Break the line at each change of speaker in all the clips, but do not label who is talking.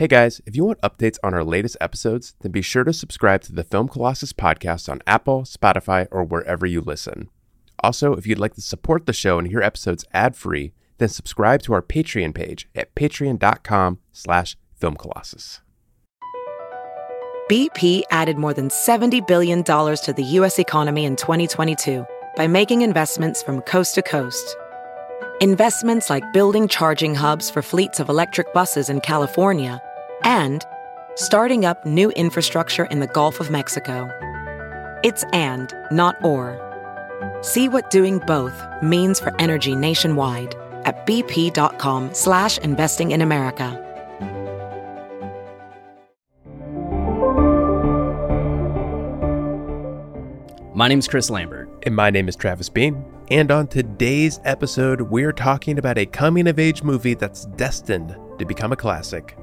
Hey guys, if you want updates on our latest episodes, then be sure to subscribe to the Film Colossus podcast on Apple, Spotify, or wherever you listen. Also, if you'd like to support the show and hear episodes ad-free, then subscribe to our Patreon page at patreon.com slash filmcolossus.
BP added more than $70 billion to the U.S. economy in 2022 by making investments from coast to coast. Investments like building charging hubs for fleets of electric buses in California and starting up new infrastructure in the Gulf of Mexico. It's and, not or. See what doing both means for energy nationwide at bp.com slash investing in America.
My name is Chris Lambert.
And my name is Travis Bean. And on today's episode, we're talking about a coming of age movie that's destined to become a classic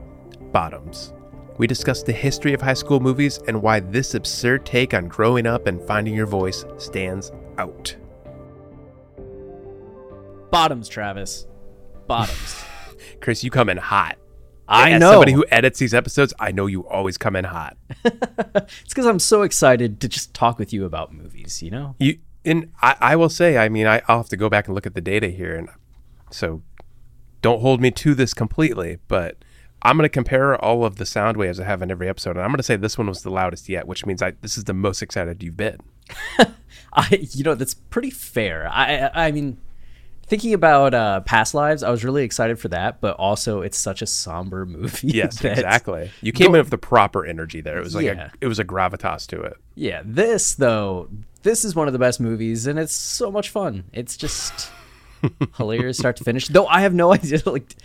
Bottoms. We discuss the history of high school movies and why this absurd take on growing up and finding your voice stands out.
Bottoms, Travis. Bottoms.
Chris, you come in hot.
I
As
know.
somebody who edits these episodes, I know you always come in hot.
it's because I'm so excited to just talk with you about movies, you know?
You and I, I will say, I mean, I, I'll have to go back and look at the data here, and so don't hold me to this completely, but I'm going to compare all of the sound waves I have in every episode, and I'm going to say this one was the loudest yet, which means I this is the most excited you've been.
I, you know, that's pretty fair. I, I I mean, thinking about uh, past lives, I was really excited for that, but also it's such a somber movie.
Yes, exactly. You came in with the proper energy there. It was like
Yeah.
a, it was a gravitas to it.
Yeah, this though, this is one of the best movies, and it's so much fun. It's just hilarious start to finish. Though I have no idea, like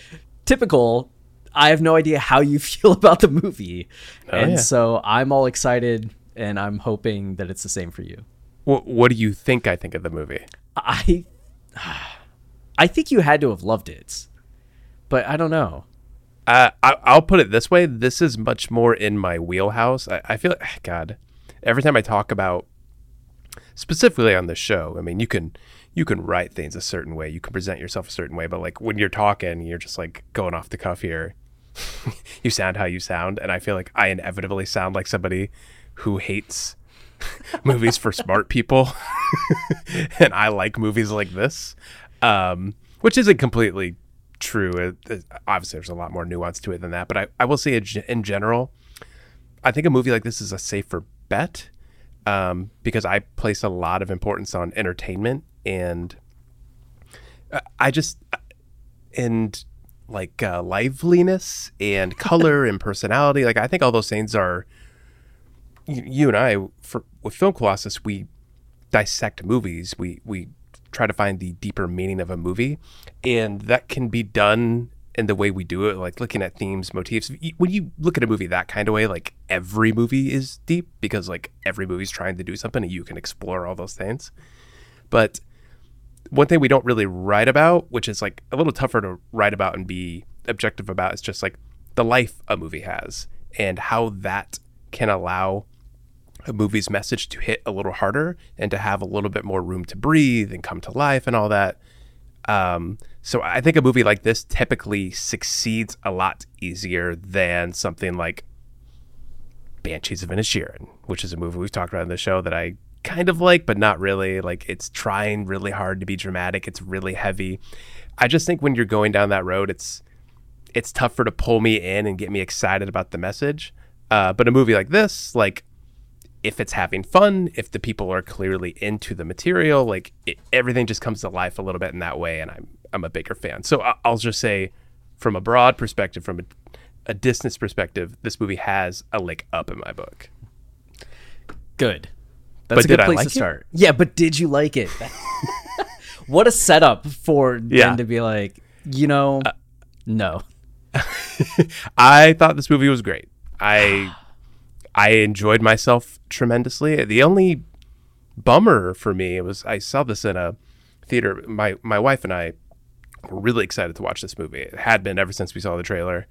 typical, I have no idea how you feel about the movie, and
yeah.
so I'm all excited, and I'm hoping that it's the same for you.
What, what do you think I think of the movie?
I, I think you had to have loved it, but I don't know.
Uh, I, I'll put it this way: this is much more in my wheelhouse. I, I feel, God, every time I talk about, specifically on the show, I mean, you can you can write things a certain way, you can present yourself a certain way, but like when you're talking, you're just like going off the cuff here. you sound how you sound, and I feel like I inevitably sound like somebody who hates movies for smart people, and I like movies like this, um, which isn't completely true. It, it- obviously, there's a lot more nuance to it than that, but I, I will say in general, I think a movie like this is a safer bet um, because I place a lot of importance on entertainment and uh, I just and like uh, liveliness and color and personality. Like I think all those things are you, you and I for with Film Colossus we dissect movies. We we try to find the deeper meaning of a movie, and that can be done in the way we do it, like looking at themes, motifs. When you look at a movie that kind of way, like every movie is deep because like every movie's trying to do something, and you can explore all those things. But one thing we don't really write about, which is like a little tougher to write about and be objective about, is just like the life a movie has and how that can allow a movie's message to hit a little harder and to have a little bit more room to breathe and come to life and all that. Um, so I think a movie like this typically succeeds a lot easier than something like Banshees of Inisherin, which is a movie we've talked about in the show that I kind of like, but not really. Like it's trying really hard to be dramatic. It's really heavy. I just think when you're going down that road, it's it's tougher to pull me in and get me excited about the message. Uh, but a movie like this, like if it's having fun, if the people are clearly into the material, like it, everything just comes to life a little bit in that way, and I'm I'm a bigger fan. So I- I'll just say, from a broad perspective, from a, a distance perspective, this movie has a leg up in my book.
Good. That's
But
a good
did I
place
like
to
it?
start. Yeah, but did you like it? what a setup for
Yeah. Uh,
them to be like, you know, no.
I thought this movie was great. I I enjoyed myself tremendously. The only bummer for me was I saw this in a theater. My my wife and I were really excited to watch this movie. It had been ever since we saw the trailer.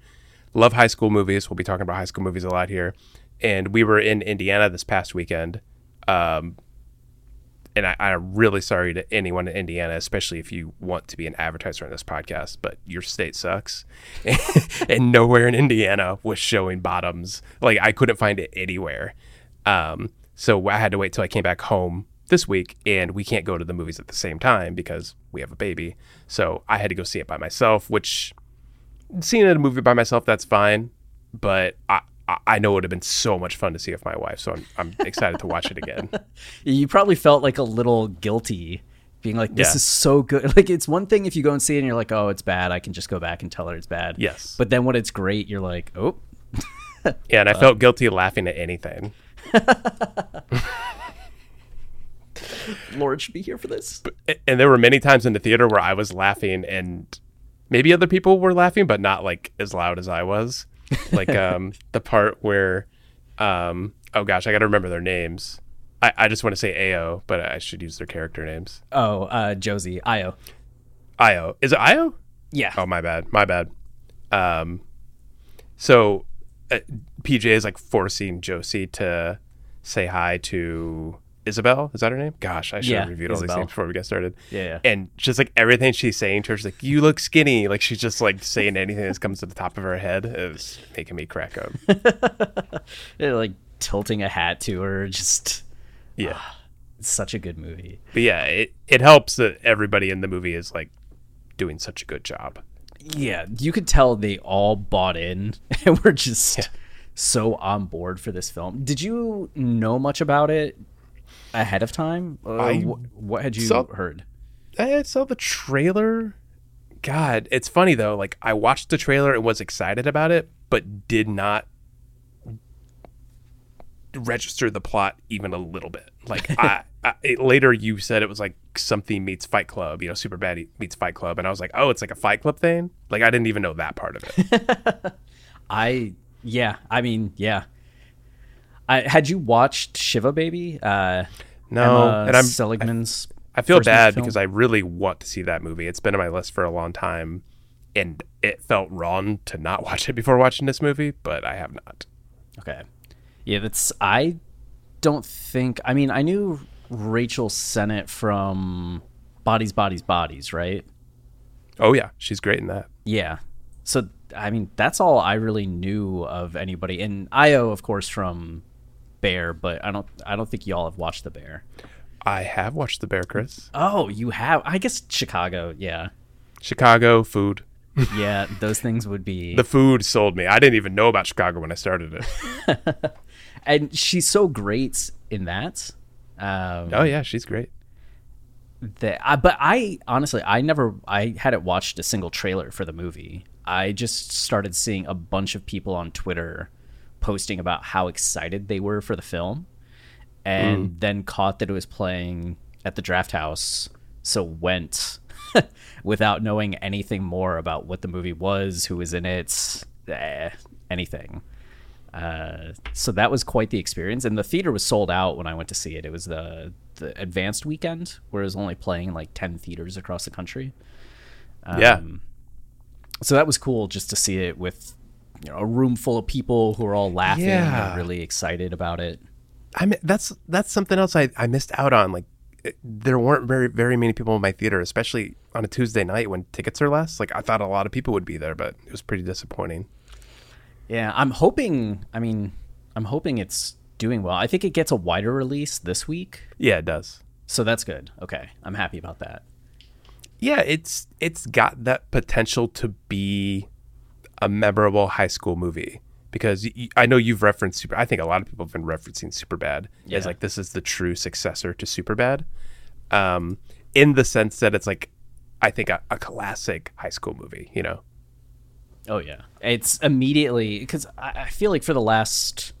Love high school movies. We'll be talking about high school movies a lot here. And we were in Indiana this past weekend. Um, and I, I'm really sorry to anyone in Indiana, especially if you want to be an advertiser on this podcast, but your state sucks. and nowhere in Indiana was showing bottoms. Like I couldn't find it anywhere. Um, so I had to wait till I came back home this week, and we can't go to the movies at the same time because we have a baby. So I had to go see it by myself, which seeing a movie by myself, that's fine. But I, I know it would have been so much fun to see with my wife. So I'm, I'm excited to watch it again.
You probably felt like a little guilty being like, this
Yeah.
is so good. Like, it's one thing if you go and see it and you're like, oh, it's bad. I can just go back and tell her it's bad.
Yes.
But then when it's great, you're like, oh,
Yeah, and I uh. felt guilty laughing at anything.
Lord should be here for this.
And there were many times in the theater where I was laughing and maybe other people were laughing, but not like as loud as I was. Like um, the part where, um, oh gosh, I got to remember their names. I, I just want to say Ayo, but I should use their character names.
Oh, uh, Josie, Io.
Io. Is it Io?
Yeah.
Oh, my bad. My bad. Um, so uh, PJ is like forcing Josie to say hi to Isabel. Is that her name? Gosh, I should have
Yeah,
reviewed all these
Isabel.
things before we get started.
Yeah, yeah.
And just like everything she's saying to her, she's like, "You look skinny." Like she's just like saying anything that comes to the top of her head. is making me crack up.
They're like tilting a hat to her. Just
Yeah.
Ah, it's such a good movie.
But yeah, it, it helps that everybody in the movie is like doing such a good job.
Yeah, you could tell they all bought in and were just so on board for this film. Did you know much about it ahead of time? Uh,
I
wh- what had you
saw-
heard?
I saw the trailer. God, it's funny though. Like I watched the trailer and was excited about it, but did not register the plot even a little bit. Like I, I it- later you said it was like something meets Fight Club, you know, Super Bad meets Fight Club, and I was like, oh, it's like a Fight Club thing. Like I didn't even know that part of it.
I yeah, I mean yeah. I had you watched Shiva Baby? Uh,
No,
Emma
and I'm
Seligman's.
I feel
first major
bad because I really want to see that movie. It's been on my list for a long time, and it felt wrong to not watch it before watching this movie, but I have not.
Okay. Yeah, that's I don't think I mean I knew Rachel Sennott from Bodies Bodies Bodies, right?
Oh yeah, she's great in that.
Yeah. So I mean that's all I really knew of anybody. And Ayo of course from Bear, but I don't I don't think y'all have watched The Bear.
I have watched The Bear, Chris.
Oh, you have I guess Chicago, yeah.
Chicago food.
Yeah, those things would be
The food sold me. I didn't even know about Chicago when I started it.
and she's so great in that. Um
oh yeah, she's great.
that I, but I honestly I never I hadn't watched a single trailer for the movie. I just started seeing a bunch of people on Twitter posting about how excited they were for the film and then caught that it was playing at the draft house so went without knowing anything more about what the movie was, who was in it, eh, anything. Uh, so that was quite the experience, and the theater was sold out when I went to see it. It was the the advanced weekend where it was only playing like ten theaters across the country.
yeah.
Um, So that was cool just to see it with you know a room full of people who are all laughing
Yeah.
and really excited about it.
I mean, that's that's something else I, I missed out on. Like, it, there weren't very very many people in my theater, especially on a Tuesday night when tickets are less. Like, I thought a lot of people would be there, but it was pretty disappointing.
Yeah, I'm hoping. I mean, I'm hoping it's doing well. I think it gets a wider release this week,
Yeah, it does.
so that's good. Okay, I'm happy about that.
Yeah, it's it's got that potential to be a memorable high school movie because I know you've referenced Super. I think a lot of people have been referencing Superbad
Yeah.
as like this is the true successor to Superbad, um, in the sense that it's like I think a, a classic high school movie. You know,
Oh yeah, it's immediately because I, I feel like for the last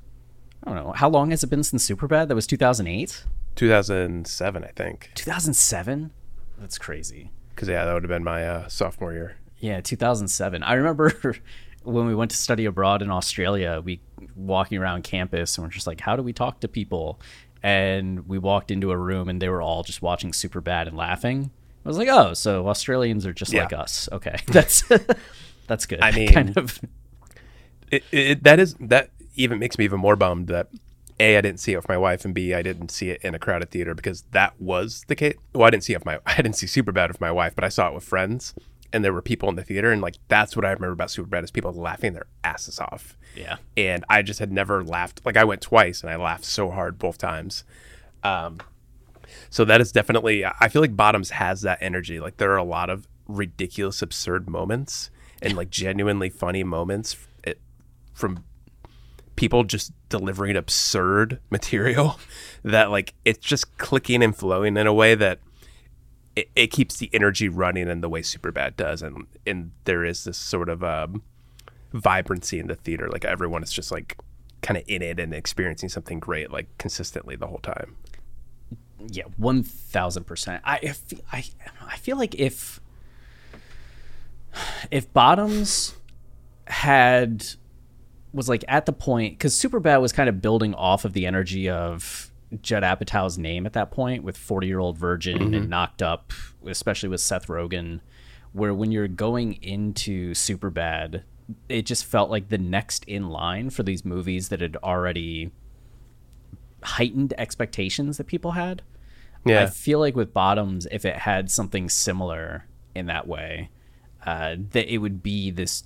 I don't know how long has it been since Superbad? That was 2008,
2007, I think.
2007. That's crazy.
Because yeah, that would have been my uh, sophomore year.
Yeah, 2007. I remember when we went to study abroad in Australia, we walking around campus and we're just like, how do we talk to people? And we walked into a room and they were all just watching Super Bad and laughing. I was like, oh, so Australians are just
Yeah.
like us. Okay, that's that's good.
I mean-
kind of.
It, it, that is that even makes me even more bummed that a I didn't see it with my wife, and b I didn't see it in a crowded theater because that was the case. Well, I didn't see it with my I didn't see Superbad with my wife, but I saw it with friends, and there were people in the theater, and like that's what I remember about Superbad is people laughing their asses off.
Yeah.
and I just had never laughed. Like I went twice, and I laughed so hard both times. Um, so that is definitely. I feel like Bottoms has that energy. Like there are a lot of ridiculous, absurd moments, and like genuinely funny moments it, from people just delivering absurd material that like it's just clicking and flowing in a way that it, it keeps the energy running in the way Superbad does, and and there is this sort of um, vibrancy in the theater. Like everyone is just like kind of in it and experiencing something great, like consistently the whole time.
Yeah, one thousand percent. I I I feel like if if Bottoms had was like at the point because Superbad was kind of building off of the energy of Judd Apatow's name at that point with Forty Year Old Virgin and Knocked Up, especially with Seth Rogen, where when you're going into Superbad, it just felt like the next in line for these movies that had already heightened expectations that people had.
Yeah.
I feel like with Bottoms, if it had something similar in that way, uh, that it would be this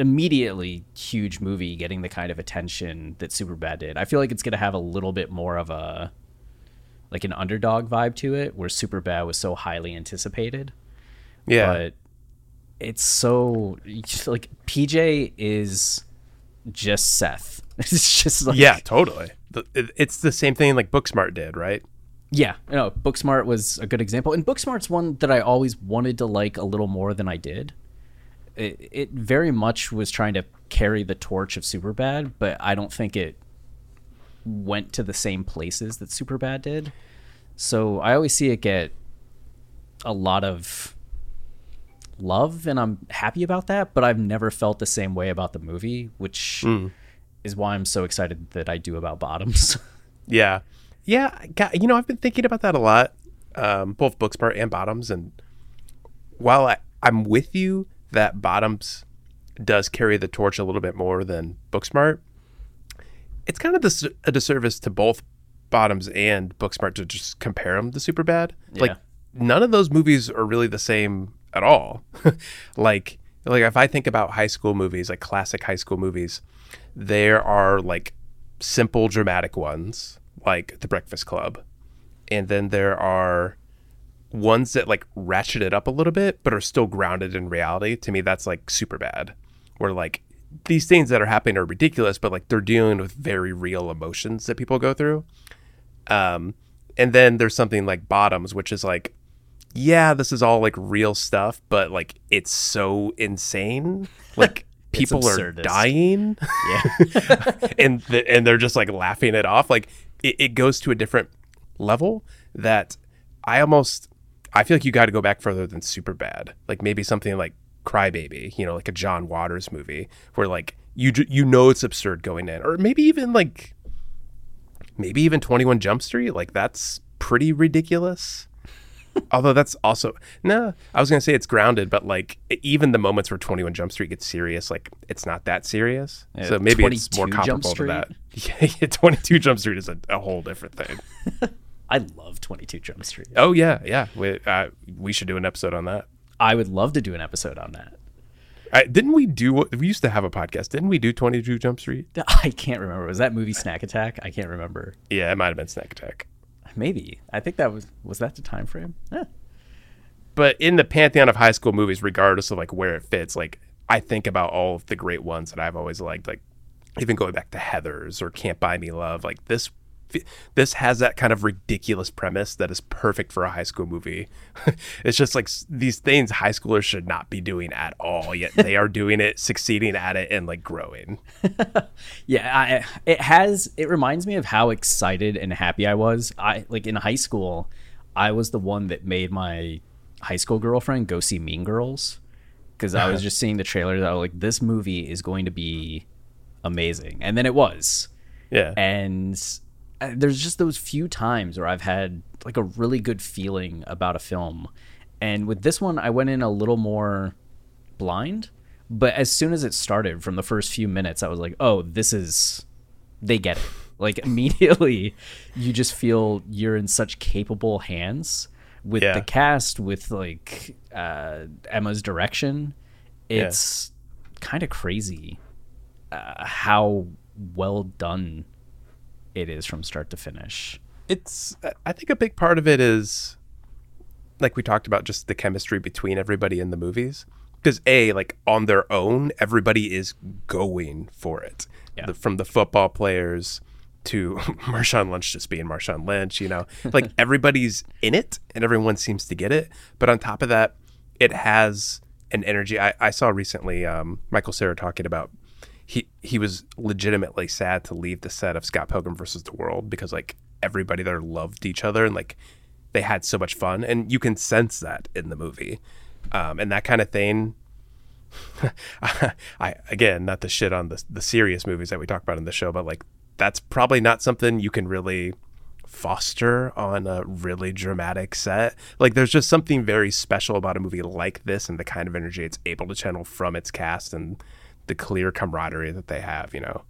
immediately huge movie getting the kind of attention that Superbad did. I feel like it's going to have a little bit more of a like an underdog vibe to it, where Superbad was so highly anticipated.
yeah,
But it's so like PJ is just Seth. It's just like
yeah, totally. It's the same thing like Booksmart did, right?
Yeah, no, Booksmart was a good example, and Booksmart's one that I always wanted to like a little more than I did. It, it very much was trying to carry the torch of Superbad, but I don't think it went to the same places that Superbad did. So I always see it get a lot of love, and I'm happy about that. But I've never felt the same way about the movie, which is why I'm so excited that I do about Bottoms.
Yeah, yeah. You know, I've been thinking about that a lot, um, both Booksmart and Bottoms. And while I, I'm with you that Bottoms does carry the torch a little bit more than Booksmart, it's kind of dis- a disservice to both Bottoms and Booksmart to just compare them to Superbad. Like none of those movies are really the same at all. like like if I think about high school movies, like classic high school movies, there are like simple dramatic ones like The Breakfast Club. And then there are ones that like ratchet it up a little bit but are still grounded in reality. To me that's like super bad. Where like these things that are happening are ridiculous but like they're dealing with very real emotions that people go through. Um and then there's something like Bottoms which is like yeah, this is all like real stuff, but like it's so insane. Like people are dying
yeah.
and th- and they're just like laughing it off. Like it, it goes to a different level that I almost I feel like you got to go back further than super bad. Like maybe something like Crybaby, you know, like a John Waters movie where like you you know it's absurd going in, or maybe even like maybe even Twenty One Jump Street. Like that's pretty ridiculous. Although that's also no, I was gonna say it's grounded, but like even the moments where Twenty One Jump Street gets serious, like it's not that serious.
Yeah,
so maybe it's more
22 Jump
comparable to that. Yeah, yeah, Twenty Two Jump Street is a, a whole different thing.
I love 22 Jump Street.
Oh yeah, yeah. We uh, we should do an episode on that.
I would love to do an episode on that.
I, didn't we do? We used to have a podcast. Didn't we do Twenty Two Jump Street?
I can't remember. Was that movie Snack Attack? I can't remember.
Yeah, it might have been Snack Attack.
Maybe. I think that was was that the time frame? Eh.
but in the pantheon of high school movies, regardless of like where it fits, like I think about all of the great ones that I've always liked, like even going back to Heather's or Can't Buy Me Love. Like this, this has that kind of ridiculous premise that is perfect for a high school movie. it's just like these things high schoolers should not be doing at all, yet they are doing it, succeeding at it, and like growing.
Yeah, I, it has. It reminds me of how excited and happy I was. I like in high school, I was the one that made my high school girlfriend go see Mean Girls because I was just seeing the trailer that I was like, this movie is going to be amazing, and then it was.
Yeah,
and there's just those few times where I've had like a really good feeling about a film, and with this one, I went in a little more blind. But as soon as it started, from the first few minutes, I was like, "Oh, this is they get it. Like immediately, you just feel you're in such capable hands with
Yeah.
the cast, with like uh, Emma's direction.
Yeah.
It's kind of crazy uh, how well done it is from start to finish.
it's i think a big part of it is like we talked about just the chemistry between everybody in the movies because a like on their own everybody is going for it
Yeah.
the, from the football players to Marshawn Lynch just being Marshawn Lynch, you know, like everybody's in it and everyone seems to get it. But on top of that, it has an energy. I, I saw recently um, Michael Cera talking about he he was legitimately sad to leave the set of Scott Pilgrim versus the World because like everybody there loved each other and like they had so much fun. And you can sense that in the movie. Um, and that kind of thing I again not to shit on the the serious movies that we talk about in the show but like that's probably not something you can really foster on a really dramatic set. Like there's just something very special about a movie like this and the kind of energy it's able to channel from its cast and the clear camaraderie that they have you know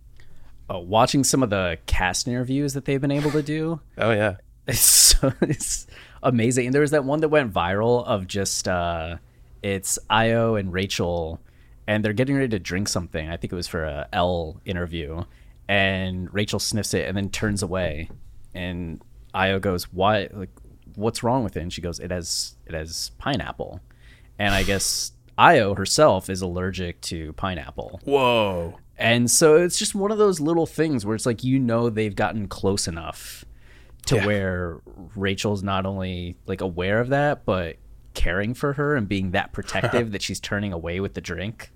Uh, watching some of the cast interviews that they've been able to do,
oh yeah
It's so, it's amazing. And there was that one that went viral of just uh it's Ayo and Rachel and they're getting ready to drink something. I think it was for a L interview. And Rachel sniffs it and then turns away. And Ayo goes, Why like what's wrong with it? And she goes, It has it has pineapple. And I guess Ayo herself is allergic to pineapple.
whoa
And so it's just one of those little things where it's like you know they've gotten close enough to
Yeah.
where Rachel's not only like aware of that, but caring for her and being that protective that she's turning away with the drink.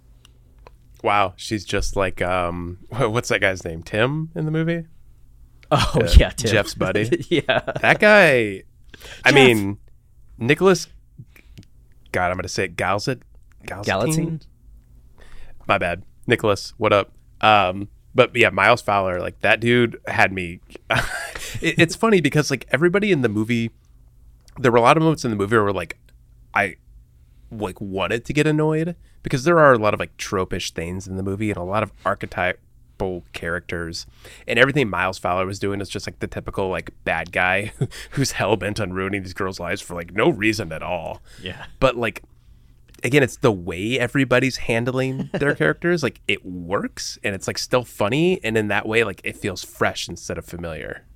wow she's just like um what's that guy's name tim in the movie
Oh yeah, Tim.
Jeff's buddy.
yeah,
That guy, I mean, Nicholas. God, I'm gonna say it. Galzit.
Galatine.
My bad, Nicholas. What up? Um, but yeah, Miles Fowler, like that dude had me. it, it's funny because like everybody in the movie, there were a lot of moments in the movie where like I like wanted to get annoyed because there are a lot of like tropish things in the movie and a lot of archetypal characters and everything Miles Fowler was doing is just like the typical like bad guy who's hell bent on ruining these girls' lives for like no reason at all.
Yeah.
But like again, it's the way everybody's handling their characters. Like it works and it's like still funny and in that way like it feels fresh instead of familiar.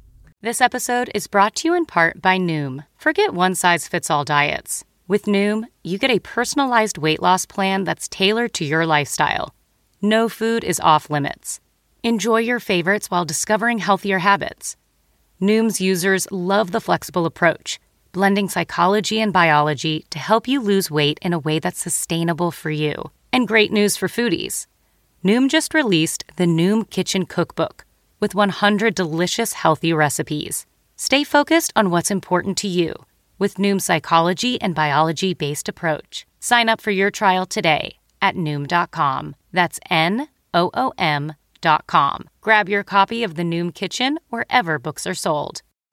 This episode is brought to you in part by Noom. Forget one size fits all diets. With Noom, you get a personalized weight loss plan that's tailored to your lifestyle. No food is off limits. Enjoy your favorites while discovering healthier habits. Noom's users love the flexible approach, blending psychology and biology to help you lose weight in a way that's sustainable for you. And great news for foodies. Noom just released the Noom Kitchen Cookbook with 100 delicious healthy recipes. Stay focused on what's important to you with Noom's psychology and biology based approach. Sign up for your trial today at Noom.com. That's N O O M.com. Grab your copy of the Noom Kitchen wherever books are sold.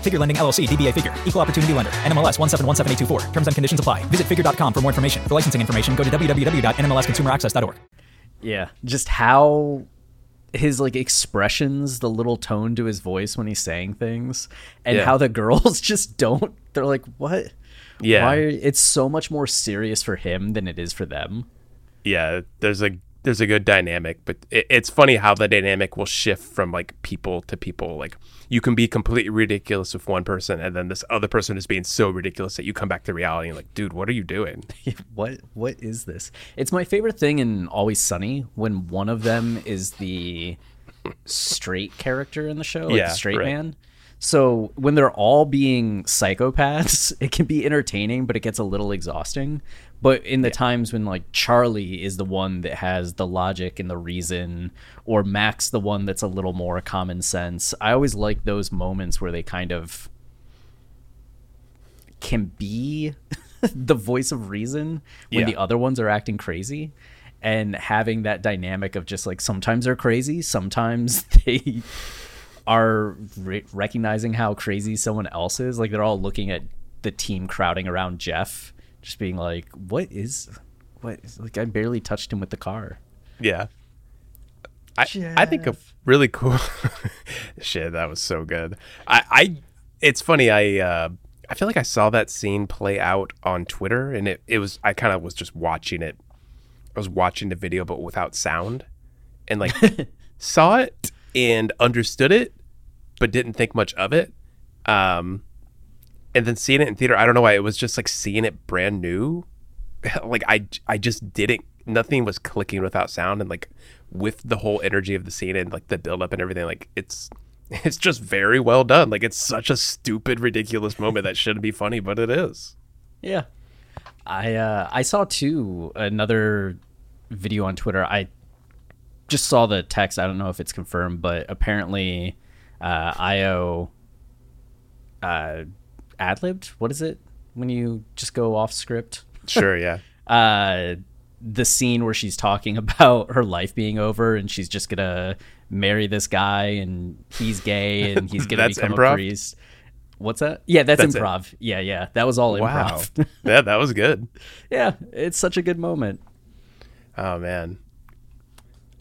Figure Lending LLC, DBA Figure, Equal Opportunity Lender, NMLS 1717824. Terms and conditions apply. Visit figure.com for more information. For licensing information, go to www.nmlsconsumeraccess.org.
Yeah, just how his like expressions, the little tone to his voice when he's saying things, and
Yeah.
how the girls just don't. They're like, "What?
Yeah.
Why?" Are, it's so much more serious for him than it is for them.
yeah there's a there's a good dynamic but it, it's funny how the dynamic will shift from like people to people like you can be completely ridiculous with one person and then this other person is being so ridiculous that you come back to reality and like dude what are you doing
what what is this? It's my favorite thing in Always Sunny when one of them is the straight character in the show, like
Yeah,
the straight
right.
man. So when they're all being psychopaths, it can be entertaining, but it gets a little exhausting. But in the times when like Charlie is the one that has the logic and the reason, or Mac's the one that's a little more common sense, I always like those moments where they kind of can be the voice of reason when
Yeah.
the other ones are acting crazy and having that dynamic of just like sometimes they're crazy sometimes they are re- recognizing how crazy someone else is like they're all looking at the team crowding around jeff just being like what is what is like i barely touched him with the car
Yeah. I, I think a really cool shit that was so good. I, I it's funny I uh, I feel like I saw that scene play out on Twitter and it, it was I kind of was just watching it. I was watching the video but without sound and like saw it and understood it but didn't think much of it. Um and then seeing it in theater, I don't know why it was just like seeing it brand new like I I just didn't nothing was clicking without sound and like with the whole energy of the scene and like the build up and everything like it's it's just very well done like it's such a stupid ridiculous moment that shouldn't be funny but it is
Yeah. I uh I saw too another video on Twitter. I just saw the text. I don't know if it's confirmed, but apparently uh Ayo uh ad libbed. What is it when you just go off script?
sure yeah
Uh the scene where she's talking about her life being over and she's just gonna marry this guy and he's gay and he's gonna become
improv?
a priest. What's that? Yeah, that's,
That's it.
improv. Yeah, yeah. That was all
wow
improv.
yeah that was good
yeah, it's such a good moment.
oh man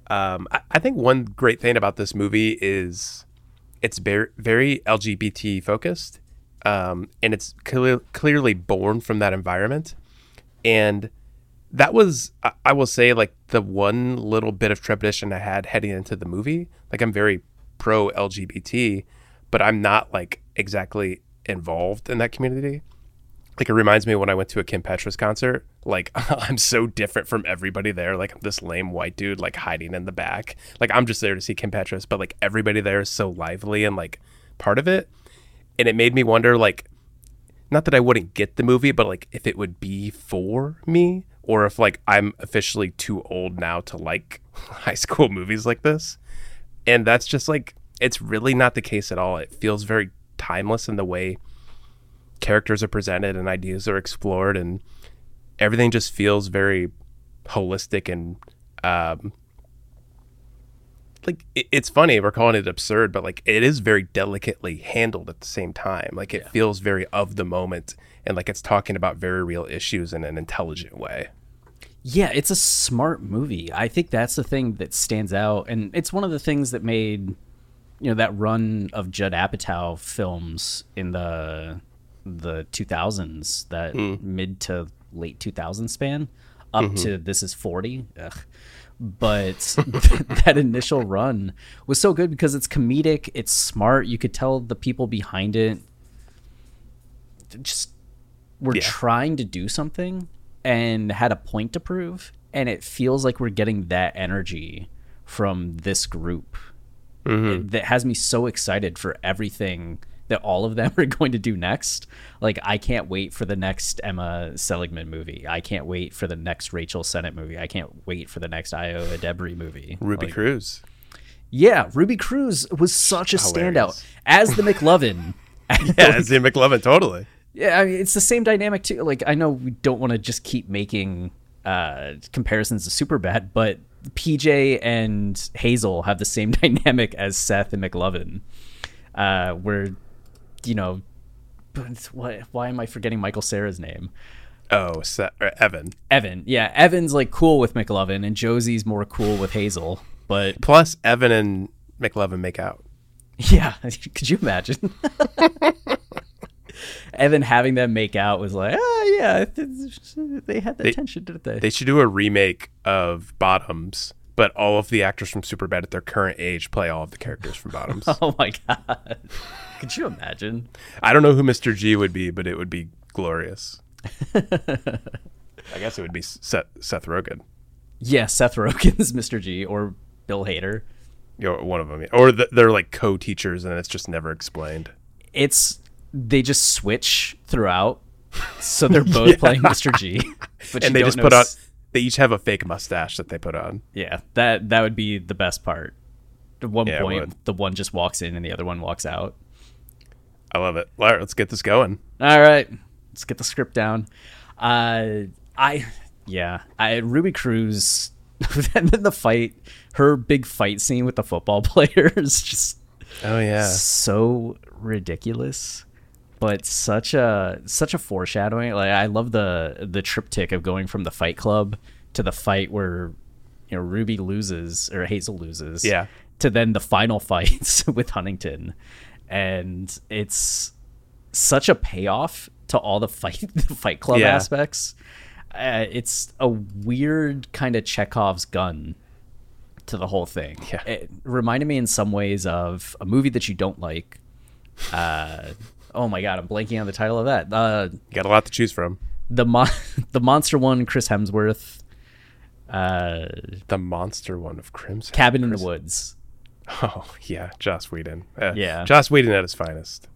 um I, I think one great thing about this movie is it's very very lgbt focused um and it's clear, clearly born from that environment and that was I- I will say like the one little bit of trepidation I had heading into the movie. Like I'm very pro LGBT, but I'm not like exactly involved in that community. Like it reminds me when I went to a Kim Petras concert. Like I'm so different from everybody there. Like I'm this lame white dude like hiding in the back. Like I'm just there to see Kim Petras, but like everybody there is so lively and like part of it. And it made me wonder like not that I wouldn't get the movie, but like if it would be for me or if like I'm officially too old now to like high school movies like this. And that's just like it's really not the case at all. It feels very timeless in the way characters are presented and ideas are explored and everything just feels very holistic and um like it, it's funny we're calling it absurd but like it is very delicately handled at the same time like it feels very of the moment and like it's talking about very real issues in an intelligent way
Yeah, it's a smart movie. I think that's the thing that stands out, and it's one of the things that made you know that run of Judd Apatow films in the the 2000s, that hmm. mid to late 2000s span, up mm-hmm. to This Is 40. Ugh. But that initial run was so good because it's comedic, it's smart. You could tell the people behind it just were
Yeah.
trying to do something and had a point to prove and it feels like we're getting that energy from this group mm-hmm. It- that has me so excited for everything that all of them are going to do next. Like i can't wait for the next emma seligman movie. I can't wait for the next rachel sennott movie. I can't wait for the next ayo edebiri movie.
Ruby
Like,
cruz.
Yeah ruby cruz was such a standout. As the mclovin.
Yeah it's Ian mclovin totally.
Yeah, I mean, it's the same dynamic too. Like I know we don't want to just keep making uh, comparisons to Superbad, but PJ and Hazel have the same dynamic as Seth and McLovin, uh, where you know, but why why am I forgetting Michael Cera's name?
oh evan
Evan. Yeah, Evan's like cool with McLovin, and Josie's more cool with Hazel. But
plus evan and mclovin make out
yeah, could you imagine? Evan having them make out was like, ah, yeah, they had the
They-
tension, didn't they?
they should do a remake of bottoms but all of the actors from superbad at their current age play all of the characters from bottoms
Oh my god. Could you imagine?
I don't know who Mr. G would be, but it would be glorious. I guess it would be Seth, Seth Rogen,
Yeah, Seth Rogen's Mr. G or Bill Hader.
you know, one of them, or th- they're like co-teachers, and it's just never explained.
It's they just switch throughout. So they're both playing Mr. G. But
and they just put on. They each have a fake mustache that they put on.
Yeah, that that would be the best part. At one
Yeah,
point the one just walks in and the other one walks out.
I love it. All right, let's get this going.
All right, let's get the script down. Uh, I yeah, I Ruby Cruz, and then the fight, her big fight scene with the football players, just
Oh yeah.
so ridiculous but such a such a foreshadowing like i love the the triptych of going from the fight club to the fight where you know ruby loses or hazel loses
Yeah.
to then the final fights with huntington and it's such a payoff to all the fight the fight club
Yeah.
aspects uh, it's a weird kind of chekhov's gun to the whole thing.
Yeah.
It reminded me in some ways of a movie that you don't like. Uh, oh my god, I'm blanking on the title of that. Uh,
got a lot to choose from.
the mon- the monster one, Chris Hemsworth, uh,
The monster one of Crimson.
Cabin in the Woods.
Oh yeah, Joss Whedon. Uh,
Yeah.
Joss Whedon at his finest.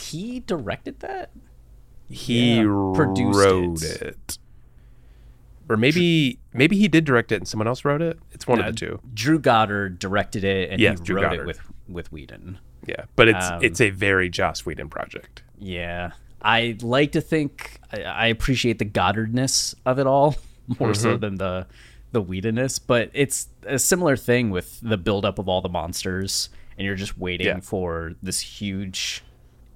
He directed that.
He
Yeah, produced
wrote
it.
it. or maybe maybe he did direct it and someone else wrote it. It's one
Uh,
of the two.
Drew Goddard directed it, and
Yes,
he
Drew
wrote
Goddard.
it with with Whedon.
Yeah, but it's
Um,
it's a very Joss Whedon project.
Yeah, I like to think I, I appreciate the Goddardness of it all more so than the the Whedonness. But it's a similar thing with the buildup of all the monsters, and you're just waiting
Yeah.
for this huge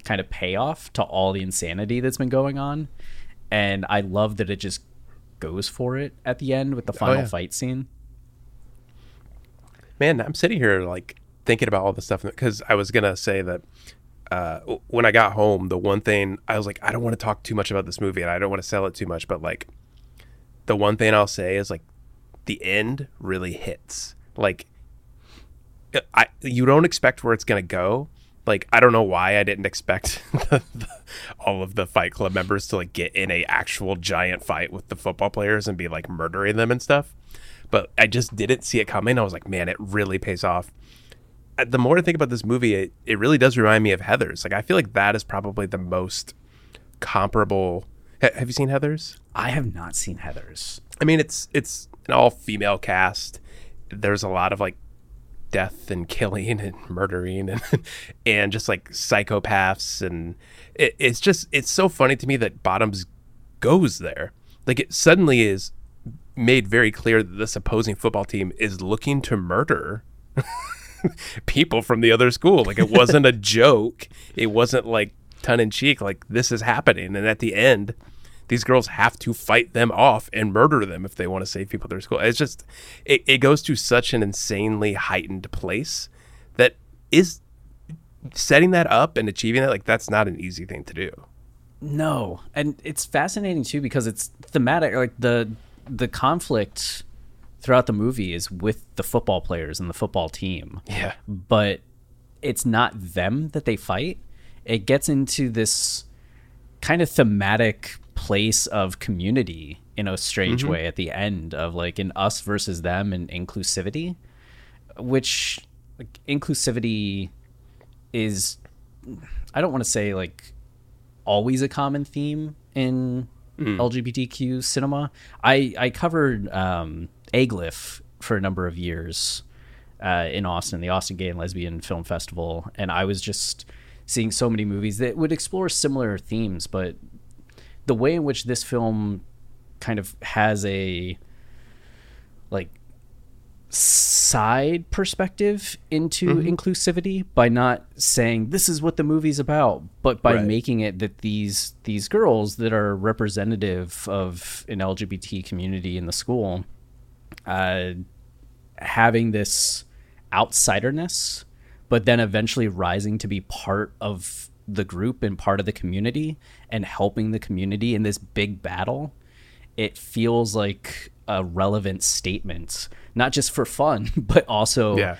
kind of payoff to all the insanity that's been going on. And I love that it just goes for it at the end with the final
yeah.
fight scene.
Man, I'm sitting here like thinking about all the stuff because I was gonna say that uh, when I got home, the one thing I was like, I don't want to talk too much about this movie and I don't want to sell it too much, but like the one thing I'll say is like the end really hits. Like I you don't expect where it's gonna go. Like I don't know why I didn't expect the, the, all of the Fight Club members to like get in a actual giant fight with the football players and be like murdering them and stuff. But I just didn't see it coming. I was like, man, it really pays off. The more I think about this movie, it, it really does remind me of Heather's. Like I feel like that is probably the most comparable. Ha- have you seen Heather's?
I have not seen Heather's.
I mean, it's it's an all female cast. There's a lot of like death and killing and murdering and and just like psychopaths and it, it's just it's so funny to me that Bottoms goes there. Like it suddenly is made very clear that this opposing football team is looking to murder people from the other school. Like it wasn't a joke. It wasn't like tongue in cheek. Like this is happening. And at the end, these girls have to fight them off and murder them if they want to save people at their school. It's just it, it goes to such an insanely heightened place that is setting that up and achieving it like that's not an easy thing to do.
No, and it's fascinating too because it's thematic. Like the the conflict throughout the movie is with the football players and the football team,
Yeah.
but it's not them that they fight. It gets into this kind of thematic place of community in a strange way at the end of like an us versus them and inclusivity, which like inclusivity is I don't want to say like always a common theme in LGBTQ cinema. I I covered um, AGLIF for a number of years uh, in Austin, the Austin Gay and Lesbian Film Festival, and I was just seeing so many movies that would explore similar themes, but the way in which this film kind of has a like side perspective into inclusivity by not saying this is what the movie's about but by
Right.
making it that these these girls that are representative of an LGBT community in the school uh having this outsiderness but then eventually rising to be part of the group and part of the community and helping the community in this big battle it feels like a relevant statement, not just for fun, but also
Yeah.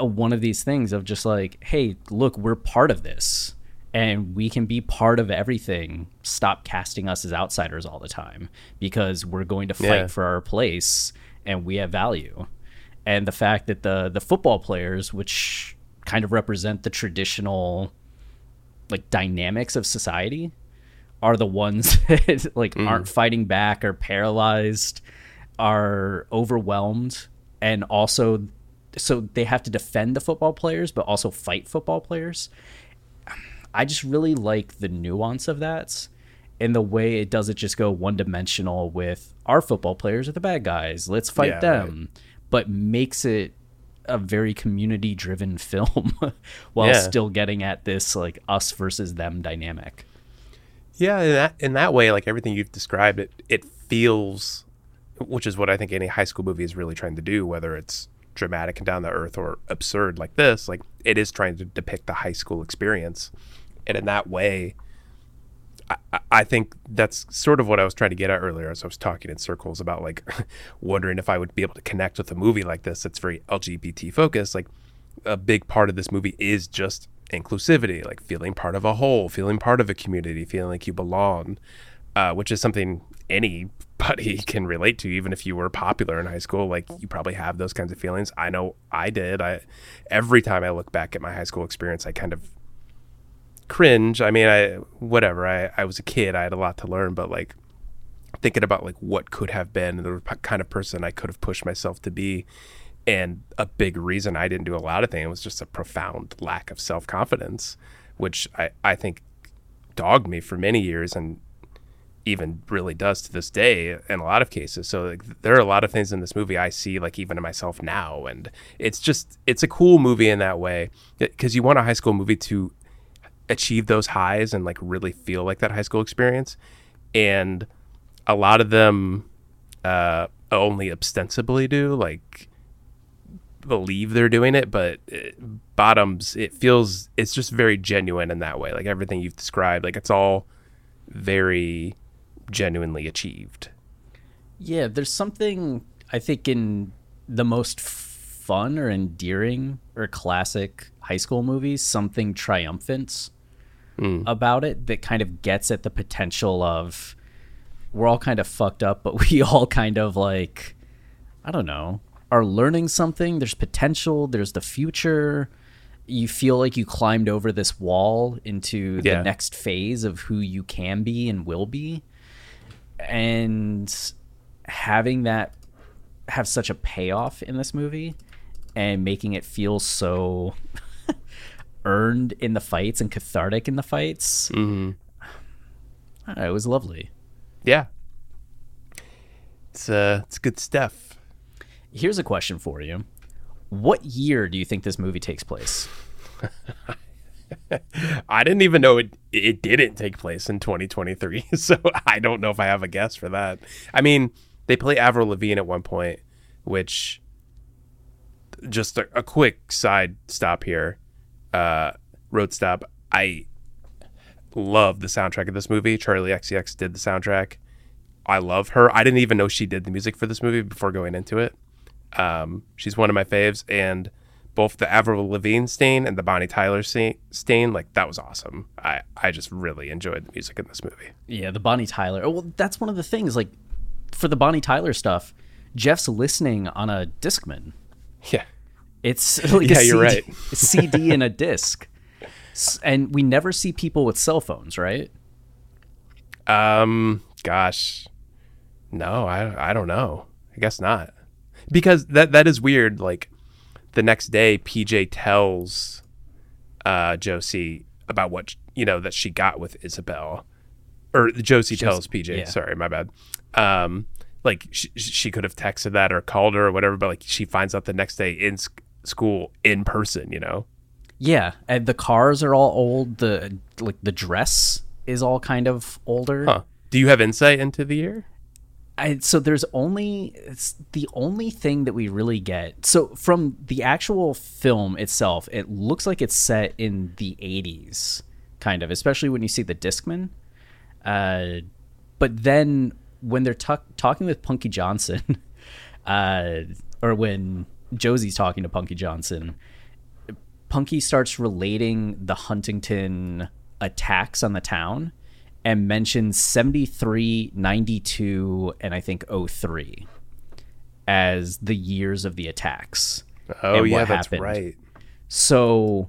one of these things of just like, hey, look, we're part of this and we can be part of everything. Stop casting us as outsiders all the time because we're going to fight
Yeah.
for our place and we have value. And the fact that the the football players, which kind of represent the traditional like dynamics of society, are the ones that like mm. aren't fighting back are paralyzed are overwhelmed and also so they have to defend the football players but also fight football players i just really like the nuance of that in the way it doesn't just go one dimensional with our football players are the bad guys. Let's fight
Yeah,
them, but makes it a very community driven film while
Yeah.
still getting at this like us versus them dynamic.
Yeah, in that in that way, like everything you've described, it it feels, which is what I think any high school movie is really trying to do, whether it's dramatic and down to earth or absurd like this. Like it is trying to depict the high school experience, and in that way, I, think that's sort of what I was trying to get at earlier as I was talking in circles about like wondering if I would be able to connect with a movie like this that's very LGBT focused. Like a big part of this movie is just inclusivity, like feeling part of a whole, feeling part of a community, feeling like you belong, uh, which is something anybody can relate to, even if you were popular in high school. Like you probably have those kinds of feelings. I know I did. I every time I look back at my high school experience, I kind of cringe. I mean, I whatever. I I was a kid. I had a lot to learn, but like thinking about like what could have been the kind of person I could have pushed myself to be. And a big reason I didn't do a lot of things was just a profound lack of self confidence, which I, I think dogged me for many years and even really does to this day in a lot of cases. So like, there are a lot of things in this movie I see like even in myself now, and it's just it's a cool movie in that way because you want a high school movie to achieve those highs and like really feel like that high school experience, and a lot of them uh, only ostensibly do like believe they're doing it, but it, bottoms it feels it's just very genuine in that way. Like everything you've described, like it's all very genuinely achieved.
Yeah, there's something I think in the most fun or endearing or classic high school movies, something triumphant hmm. about it that kind of gets at the potential of we're all kind of fucked up, but we all kind of like I don't know, are learning something. There's potential, there's the future. You feel like you climbed over this wall into the next phase of who you can be and will be. And having that have such a payoff in this movie and making it feel so earned in the fights and cathartic in the fights. Mm-hmm. it was lovely.
Yeah. It's uh it's good stuff.
Here's a question for you. What year do you think this movie takes place?
I didn't even know it it didn't take place in 2023, so I don't know if I have a guess for that. I mean, they play Avril Lavigne at one point, which just a, a quick side stop here, uh, road stop. I love the soundtrack of this movie. Charli XCX did the soundtrack. I love her. I didn't even know she did the music for this movie before going into it. Um, she's one of my faves, and both the Avril Lavigne stain and the Bonnie Tyler stain, like that was awesome. I I just really enjoyed the music in this movie.
Yeah, the Bonnie Tyler. Oh, well, that's one of the things. Like for the Bonnie Tyler stuff, Jeff's listening on a Discman.
Yeah,
It's like
Yeah,
a
you're
CD,
right.
a CD and a disc, and we never see people with cell phones, right?
Um, gosh, no, I I don't know. I guess not, because that that is weird. Like the next day, PJ tells uh Josie about what you know that she got with Isabel, or Josie tells PJ.
yeah.
Sorry, my bad. Um, like she, she could have texted that or called her or whatever, but like she finds out the next day in school in person. You know.
Yeah, and the cars are all old. The like the dress is all kind of older.
Huh. Do you have insight into the year?
I, so there's only it's the only thing that we really get. So from the actual film itself, it looks like it's set in the 80s, kind of, especially when you see the Discman. Uh, but then when they're tuck talking with Punky Johnson, uh, or when Josie's talking to Punky Johnson, Punky starts relating the Huntington attacks on the town and mentions 73, 92, and I think 03 as the years of the attacks.
Oh
and
yeah,
what
that's
happened.
right.
So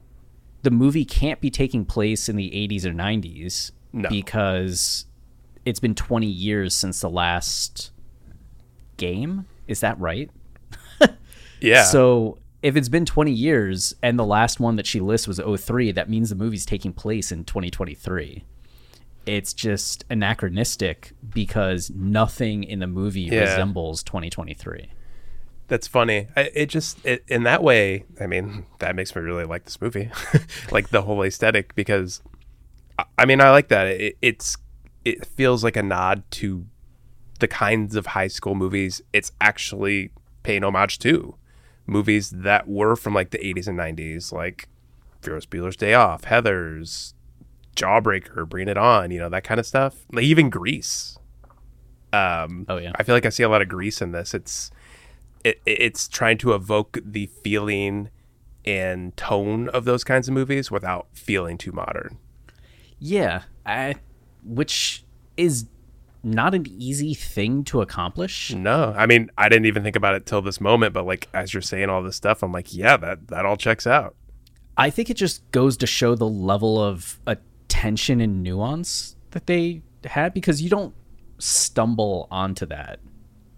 the movie can't be taking place in the 80s or 90s
No.
because it's been 20 years since the last game. Is that right?
Yeah.
So if it's been 20 years and the last one that she lists was 03, that means the movie's taking place in 2023. it's just anachronistic because nothing in the movie
Yeah.
resembles 2023.
That's funny. I, it just it, in that way. I mean, that makes me really like this movie, like the whole aesthetic. Because I- I mean, I like that. It, it's it feels like a nod to the kinds of high school movies it's actually paying homage to. Movies that were from like the 80s and 90s, like Ferris Bueller's Day Off, Heathers, Jawbreaker, Bring It On, you know that kind of stuff. Like even Grease. Um,
Oh, yeah.
I feel like I see a lot of Grease in this. It's it, it's trying to evoke the feeling and tone of those kinds of movies without feeling too modern.
Yeah, I, which is not an easy thing to accomplish.
No, I mean I didn't even think about it till this moment, but like as you're saying all this stuff, I'm like, yeah, that that all checks out.
I think it just goes to show the level of attention and nuance that they had because you don't stumble onto that.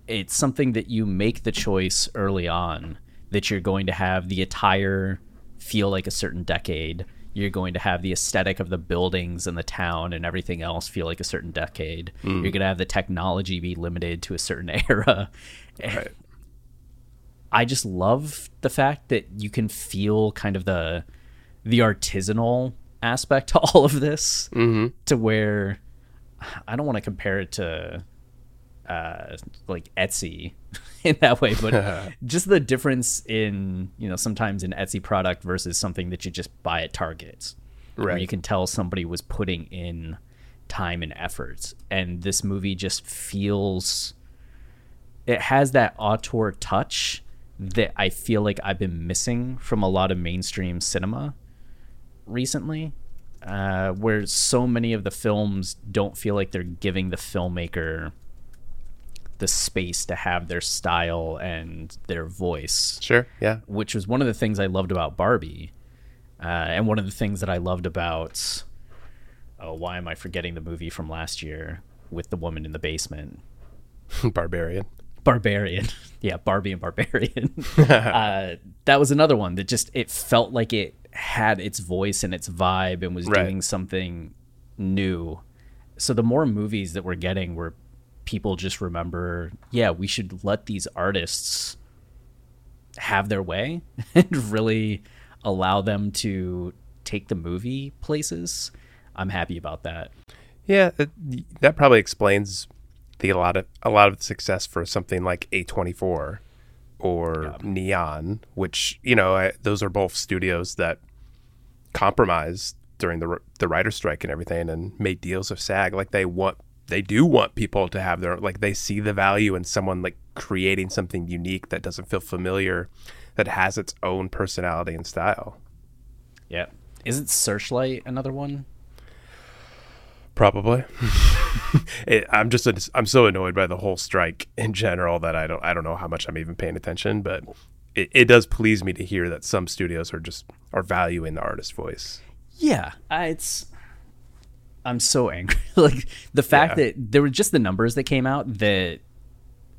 It's something that you make the choice early on that you're going to have the attire feel like a certain decade. You're going to have the aesthetic of the buildings and the town and everything else feel like a certain decade. Mm. You're going to have the technology be limited to a certain era.
Right.
I just love the fact that you can feel kind of the the artisanal aspect to all of this mm-hmm. to where I don't want to compare it to uh like Etsy in that way but just the difference in you know sometimes an Etsy product versus something that you just buy at Target where
Right.
you can tell somebody was putting in time and effort and this movie just feels it has that auteur touch that I feel like I've been missing from a lot of mainstream cinema recently, uh, where so many of the films don't feel like they're giving the filmmaker the space to have their style and their voice
Sure, yeah,
which was one of the things I loved about Barbie, uh, and one of the things that I loved about. Oh, why am I forgetting the movie from last year with the woman in the basement?
barbarian.
Barbarian. Yeah, Barbie and Barbarian. uh, that was another one that just it felt like it had its voice and its vibe and was
Right.
doing something new. So the more movies that we're getting where people just remember, yeah, we should let these artists have their way and really allow them to take the movie places. I'm happy about that.
Yeah, it, that probably explains the a lot of a lot of the success for something like A24 or Neon, which you know I, those are both studios that compromised during the the writer strike and everything, and made deals with SAG. Like they want, they do want people to have their like they see the value in someone like creating something unique that doesn't feel familiar, that has its own personality and style.
Yeah. Isn't Searchlight another one?
Probably. it, I'm just I'm so annoyed by the whole strike in general that I don't I don't know how much I'm even paying attention, but it, it does please me to hear that some studios are just are valuing the artist voice.
Yeah, I, it's. I'm so angry. like the fact
Yeah.
that there were just the numbers that came out that